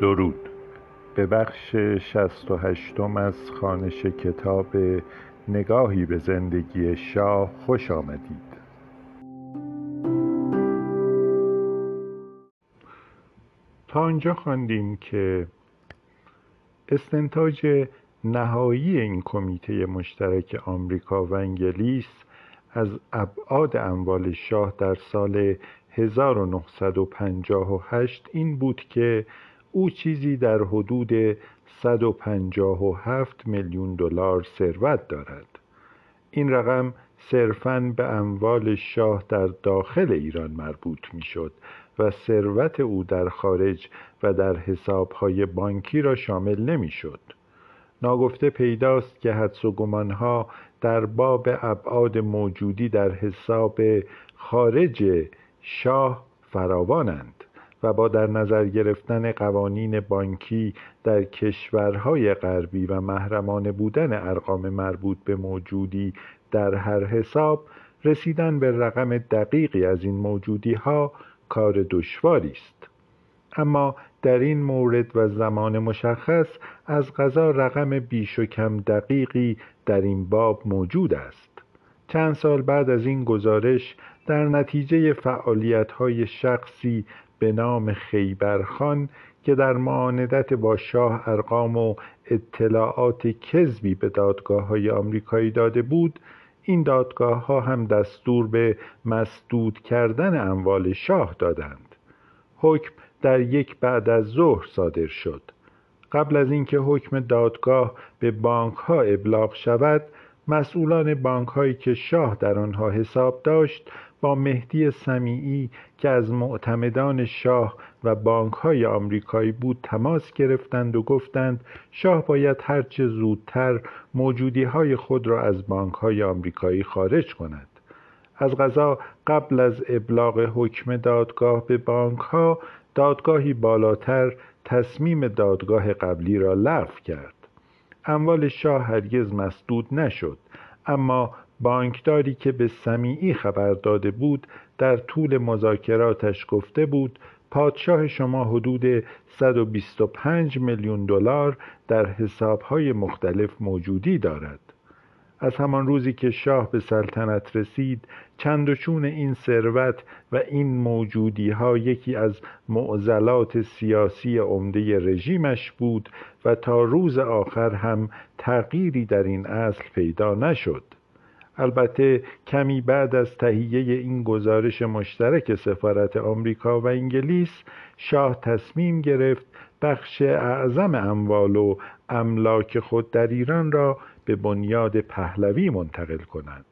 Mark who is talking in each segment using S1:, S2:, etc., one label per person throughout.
S1: درود. به بخش شست و هشتم از خانش کتاب نگاهی به زندگی شاه خوش آمدید. تا آنجا خواندیم که استنتاج نهایی این کمیته مشترک آمریکا و انگلیس از ابعاد اموال شاه در سال 1958 این بود که او چیزی در حدود 157 میلیون دلار ثروت دارد. این رقم صرفاً به اموال شاه در داخل ایران مربوط می‌شد و ثروت او در خارج و در حسابهای بانکی را شامل نمی‌شد. ناگفته پیداست که حدس و گمانها در باب ابعاد موجودی در حساب خارج شاه فراوانند. و با در نظر گرفتن قوانین بانکی در کشورهای غربی و محرمانه بودن ارقام مربوط به موجودی در هر حساب رسیدن به رقم دقیقی از این موجودی ها کار دشواری است. اما در این مورد و زمان مشخص از غذا رقم بیش و کم دقیقی در این باب موجود است. چند سال بعد از این گزارش در نتیجه فعالیت های شخصی به نام خیبرخان که در معاندت با شاه ارقام و اطلاعات کذبی به دادگاه های آمریکایی داده بود این دادگاه ها هم دستور به مسدود کردن اموال شاه دادند. حکم در یک بعد از ظهر صادر شد. قبل از اینکه حکم دادگاه به بانک ها ابلاغ شود مسئولان بانک هایی که شاه در آنها حساب داشت با مهدی سمیعی که از معتمدان شاه و بانک های آمریکایی بود تماس گرفتند و گفتند شاه باید هرچه زودتر موجودی های خود را از بانک های آمریکایی خارج کند. از غذا قبل از ابلاغ حکم دادگاه به بانک ها دادگاهی بالاتر تصمیم دادگاه قبلی را لغو کرد. اموال شاه هرگز مسدود نشد. اما بانکداری که به سمیعی خبر داده بود در طول مذاکراتش گفته بود پادشاه شما حدود 125 میلیون دلار در حسابهای مختلف موجودی دارد. از همان روزی که شاه به سلطنت رسید چند و چون این ثروت و این موجودی ها یکی از معضلات سیاسی عمده رژیمش بود و تا روز آخر هم تغییری در این اصل پیدا نشد. البته کمی بعد از تهیه این گزارش مشترک سفارت آمریکا و انگلیس شاه تصمیم گرفت بخش اعظم اموال و املاک خود در ایران را به بنیاد پهلوی منتقل کند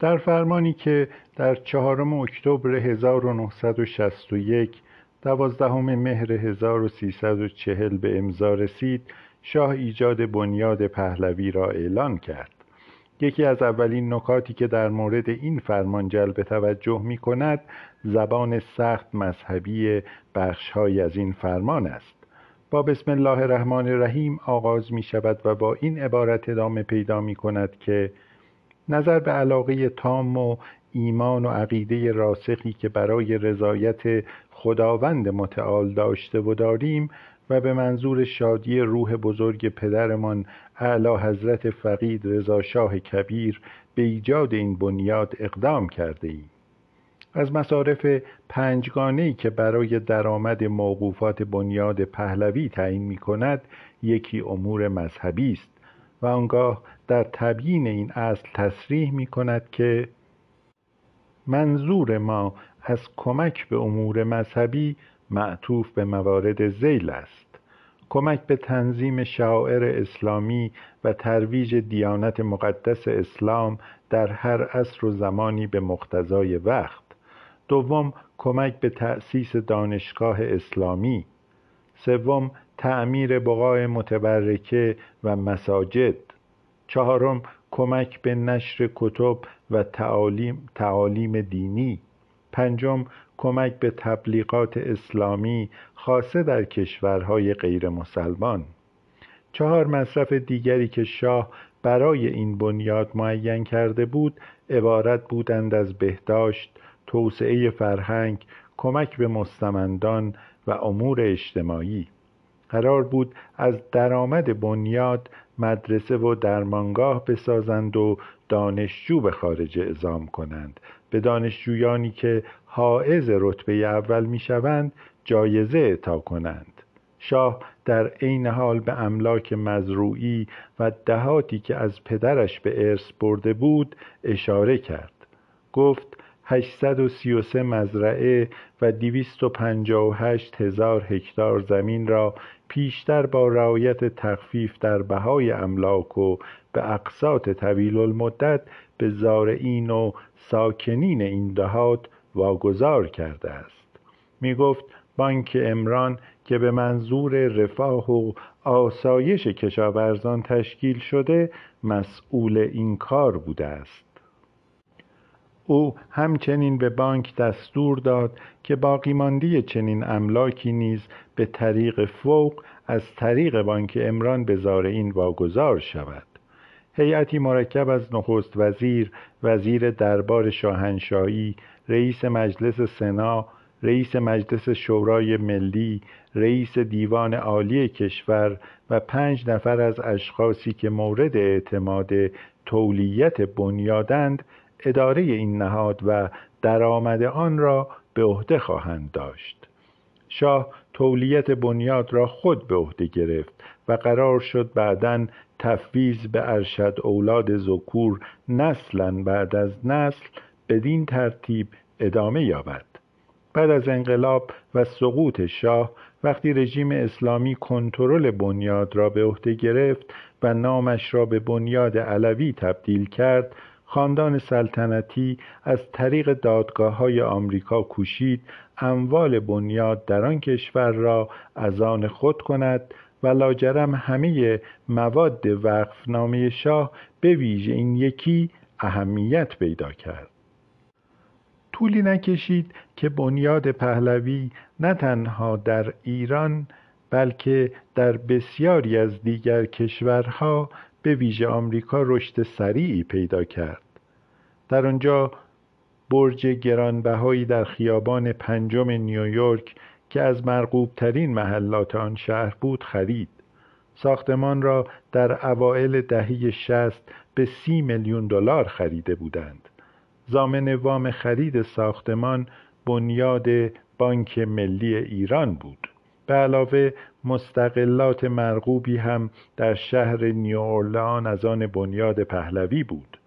S1: در فرمانی که در چهارم اکتبر 1961 دوازدهم مهر 1340 به امضا رسید شاه ایجاد بنیاد پهلوی را اعلان کرد. یکی از اولین نکاتی که در مورد این فرمان جلب توجه می کند زبان سخت مذهبی بخشهایی از این فرمان است. با بسم الله الرحمن الرحیم آغاز می شود و با این عبارت ادامه پیدا می کند که نظر به علاقه تام و ایمان و عقیده راسخی که برای رضایت خداوند متعال داشته و داریم و به منظور شادی روح بزرگ پدرمان اعلی حضرت فقید رضا شاه کبیر به ایجاد این بنیاد اقدام کرده ایم. از مصارف پنجگانه‌ای که برای درآمد موقوفات بنیاد پهلوی تعیین می کند یکی امور مذهبی است و آنگاه در تبیین این اصل تصریح می کند که منظور ما از کمک به امور مذهبی معطوف به موارد زیل است. کمک به تنظیم شعائر اسلامی و ترویج دیانت مقدس اسلام در هر عصر و زمانی به مقتضای وقت دوم کمک به تأسیس دانشگاه اسلامی. سوم تعمیر بقای متبرکه و مساجد. چهارم کمک به نشر کتب و تعالیم, تعالیم دینی. پنجم کمک به تبلیغات اسلامی خاصه در کشورهای غیر مسلمان چهار مصرف دیگری که شاه برای این بنیاد معین کرده بود عبارت بودند از بهداشت توسعه فرهنگ کمک به مستمندان و امور اجتماعی. قرار بود از درآمد بنیاد مدرسه و درمانگاه بسازند و دانشجو به خارج اعزام کنند. به دانشجویانی که حائز رتبه اول می‌شوند جایزه اعطا کنند. شاه در عین حال به املاک مزروعی و دهاتی که از پدرش به ارث برده بود اشاره کرد. گفت 833 مزرعه و 258 هزار هکتار زمین را پیشتر با رعایت تخفیف در بهای املاک و به اقساط طویل المدت به زارعین و ساکنین این دهات واگذار کرده است. می گفت بانک امران که به منظور رفاه و آسایش کشاورزان تشکیل شده مسئول این کار بوده است. او همچنین به بانک دستور داد که باقیماندی چنین املاکی نیز به طریق فوق از طریق بانک امران به زارعین واگذار شود. هیئتی مرکب از نخست وزیر وزیر دربار شاهنشاهی رئیس مجلس سنا رئیس مجلس شورای ملی رئیس دیوان عالی کشور و پنج نفر از اشخاصی که مورد اعتماد تولیت بنیادند اداره این نهاد و درآمد آن را به عهده خواهند داشت. شاه تولیت بنیاد را خود به عهده گرفت و قرار شد بعدا تفویض به ارشد اولاد ذکور نسلا بعد از نسل بدین ترتیب ادامه یابد. بعد از انقلاب و سقوط شاه وقتی رژیم اسلامی کنترل بنیاد را به عهده گرفت و نامش را به بنیاد علوی تبدیل کرد خاندان سلطنتی از طریق دادگاه های آمریکا کوشید اموال بنیاد در آن کشور را از آن خود کند و لاجرم همه مواد وقفنامه شاه به ویژه این یکی اهمیت پیدا کرد. طولی نکشید که بنیاد پهلوی نه تنها در ایران بلکه در بسیاری از دیگر کشورها به ویژه آمریکا رشد سریعی پیدا کرد. در آنجا برج گرانبهایی در خیابان پنجم نیویورک که از مرغوب ترین محلات آن شهر بود خرید. ساختمان را در اوائل دهه شست به سی میلیون دلار خریده بودند. زامن وام خرید ساختمان بنیاد بانک ملی ایران بود. به علاوه مستقلات مرغوبی هم در شهر نیوورلان از آن بنیاد پهلوی بود.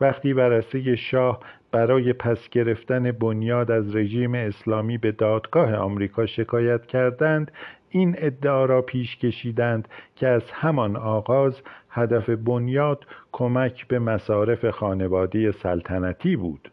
S1: وقتی ورسه شاه برای پس گرفتن بنیاد از رژیم اسلامی به دادگاه آمریکا شکایت کردند این ادعا را پیش کشیدند که از همان آغاز هدف بنیاد کمک به مصارف خانوادی سلطنتی بود.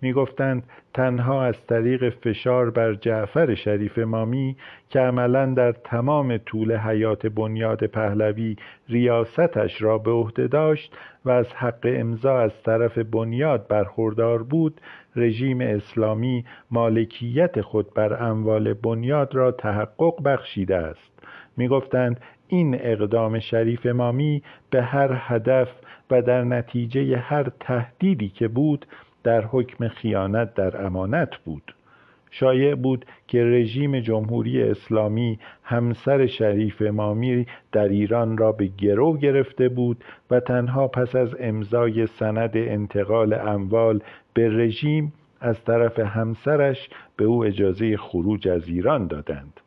S1: می‌گفتند تنها از طریق فشار بر جعفر شریف مامی که عملا در تمام طول حیات بنیاد پهلوی ریاستش را به عهده داشت و از حق امضا از طرف بنیاد برخوردار بود رژیم اسلامی مالکیت خود بر اموال بنیاد را تحقق بخشیده است. می‌گفتند این اقدام شریف مامی به هر هدف و در نتیجه هر تهدیدی که بود در حکم خیانت در امانت بود. شایع بود که رژیم جمهوری اسلامی همسر شریف مامی در ایران را به گرو گرفته بود و تنها پس از امضای سند انتقال اموال به رژیم از طرف همسرش به او اجازه خروج از ایران دادند.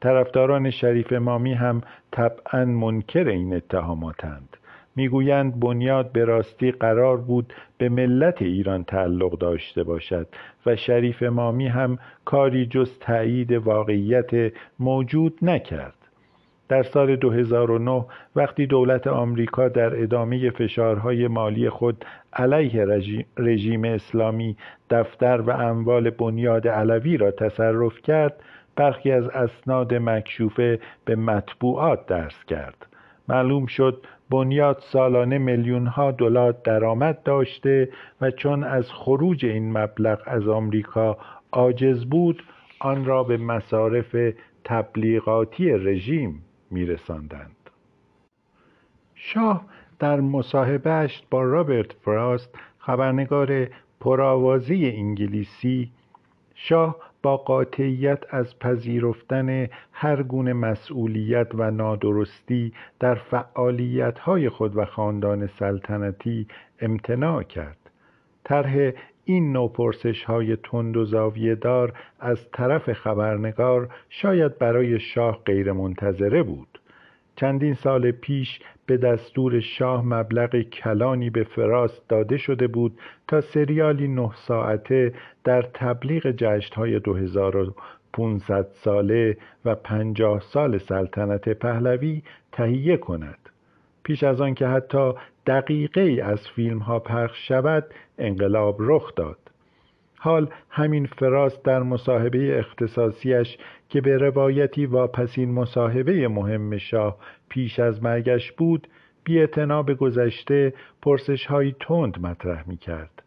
S1: طرفداران شریف مامی هم طبعا منکر این اتهاماتند. می‌گویند بنیاد به راستی قرار بود به ملت ایران تعلق داشته باشد و شریف مامی هم کاری جز تایید واقعیت موجود نکرد. در سال 2009 وقتی دولت آمریکا در ادامه فشارهای مالی خود علیه رژیم اسلامی دفتر و اموال بنیاد علوی را تصرف کرد برخی از اسناد مکشوفه به مطبوعات درس کرد. معلوم شد بنیاد سالانه میلیون ها دلار درآمد داشته و چون از خروج این مبلغ از آمریکا عاجز بود آن را به مصارف تبلیغاتی رژیم میرساندند. شاه در مصاحبهش با رابرت فراست خبرنگار پرآوازی انگلیسی شاه با قاطعیت از پذیرفتن هر گونه مسئولیت و نادرستی در فعالیتهای خود و خاندان سلطنتی امتناع کرد. طرح این نوع های تند و زاویه دار از طرف خبرنگار شاید برای شاه غیرمنتظره بود. چندین سال پیش به دستور شاه مبلغ کلانی به فراست داده شده بود تا سریالی نه ساعته در تبلیغ جشنهای 2500 ساله و پنجاه سال سلطنت پهلوی تهیه کند. پیش از آن که حتی دقیقه ای از فیلم ها پخش شود انقلاب رخ داد. حال همین فراست در مصاحبه اختصاصیش که به روایتی واپسین مصاحبه مهم شاه پیش از مرگش بود بی به گذشته پرسش های تند مطرح می کرد.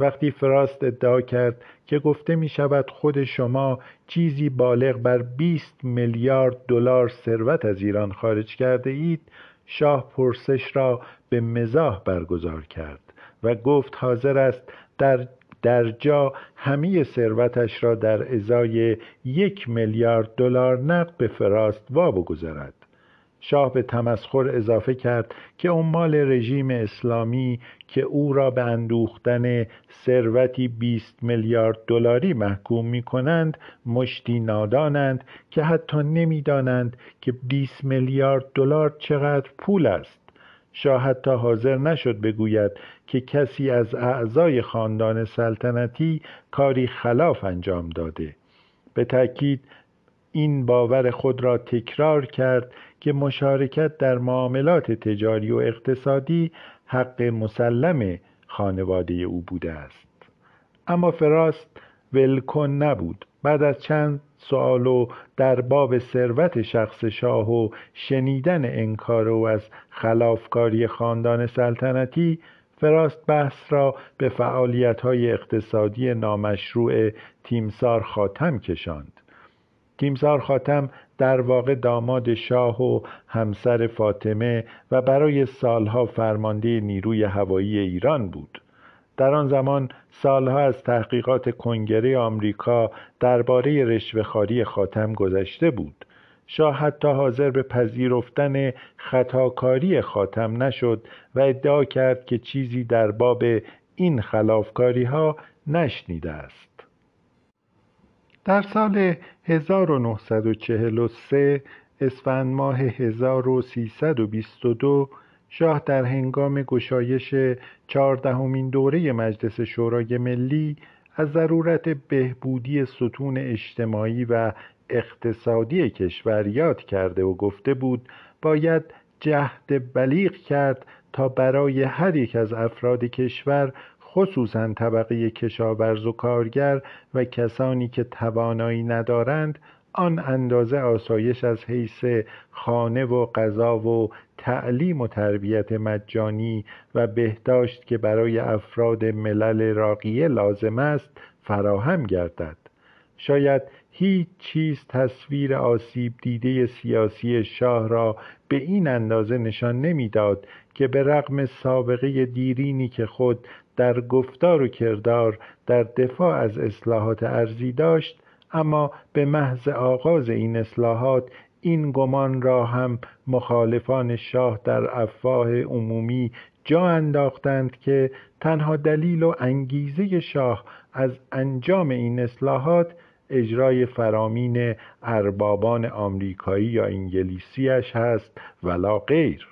S1: وقتی فراست ادعا کرد که گفته می شود خود شما چیزی بالغ بر 20 میلیارد دلار ثروت از ایران خارج کرده اید شاه پرسش را به مزاح برگزار کرد و گفت حاضر است در در جا همه ثروتش را در ازای یک میلیارد دلار نقد به فراست وا بگذارد شاه به تمسخر اضافه کرد که عمال رژیم اسلامی که او را به اندوختن ثروتی 20 میلیارد دلاری محکوم می کنند مشتی نادانند که حتی نمی‌دانند که 20 میلیارد دلار چقدر پول است. شاه حتی حاضر نشد بگوید که کسی از اعضای خاندان سلطنتی کاری خلاف انجام داده. به تأکید این باور خود را تکرار کرد که مشارکت در معاملات تجاری و اقتصادی حق مسلم خانواده او بوده است. اما فراست ولکن نبود. بعد از چند سوال و در باب ثروت شخص شاه و شنیدن انکار او از خلافکاری خاندان سلطنتی فراست بحث را به فعالیت های اقتصادی نامشروع تیمسار خاتم کشاند. تیمسار خاتم در واقع داماد شاه و همسر فاطمه و برای سالها فرمانده نیروی هوایی ایران بود. در آن زمان سالها از تحقیقات کنگره آمریکا درباره رشوهخواری خاتم گذشته بود. شاه حتی حاضر به پذیرفتن خطاکاری خاتم نشد و ادعا کرد که چیزی در باب این خلافکاری ها نشنیده است. در سال 1943 اسفند ماه 1322 شاه در هنگام گشایش چهاردهمین دوره مجلس شورای ملی از ضرورت بهبودی ستون اجتماعی و اقتصادی کشور یاد کرده و گفته بود باید جهد بلیغ کرد تا برای هر یک از افراد کشور خصوصا طبقه کشاورز و کارگر و کسانی که توانایی ندارند آن اندازه آسایش از حیث خانه و غذا و تعلیم و تربیت مجانی و بهداشت که برای افراد ملل راقیه لازم است فراهم گردد. شاید هیچ چیز تصویر آسیب دیده سیاسی شاه را به این اندازه نشان نمی‌داد که به رغم سابقه دیرینی که خود در گفتار و کردار در دفاع از اصلاحات ارزی داشت اما به محض آغاز این اصلاحات این گمان را هم مخالفان شاه در افواه عمومی جا انداختند که تنها دلیل و انگیزه شاه از انجام این اصلاحات اجرای فرامین اربابان آمریکایی یا انگلیسیش هست ولا غیر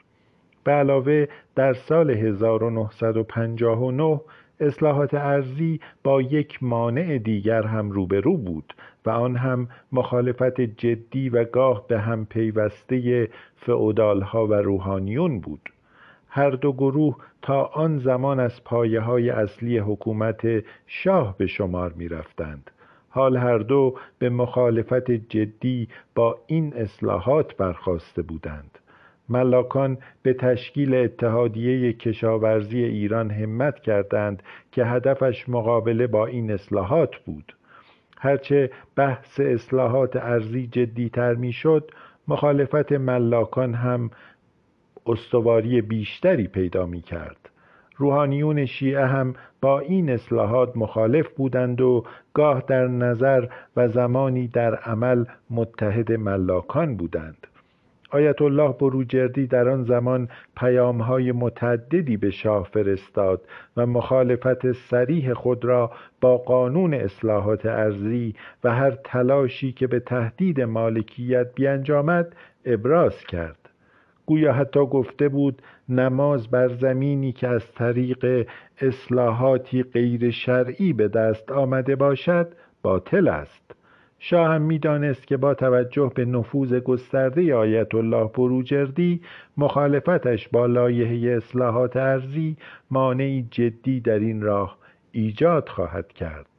S1: به علاوه در سال 1959 اصلاحات ارزی با یک مانع دیگر هم روبرو بود و آن هم مخالفت جدی و گاه به هم پیوسته فعودالها و روحانیون بود هر دو گروه تا آن زمان از پایه های اصلی حکومت شاه به شمار می رفتند. حال هر دو به مخالفت جدی با این اصلاحات برخواسته بودند. ملاکان به تشکیل اتحادیه کشاورزی ایران همت کردند که هدفش مقابله با این اصلاحات بود. هرچه بحث اصلاحات ارزی جدیتر می‌شد مخالفت ملاکان هم استواری بیشتری پیدا می کرد روحانیون شیعه هم با این اصلاحات مخالف بودند و گاه در نظر و زمانی در عمل متحد ملاکان بودند. آیت الله بروجردی در آن زمان پیامهای متعددی به شاه فرستاد و مخالفت سریح خود را با قانون اصلاحات ارزی و هر تلاشی که به تهدید مالکیت بیانجامد ابراز کرد. گویا حتی گفته بود نماز بر زمینی که از طریق اصلاحاتی غیر شرعی به دست آمده باشد باطل است. شاه هم می‌دانست که با توجه به نفوذ گسترده آیت الله بروجردی مخالفتش با لایحه اصلاحات ارزی مانعی جدی در این راه ایجاد خواهد کرد.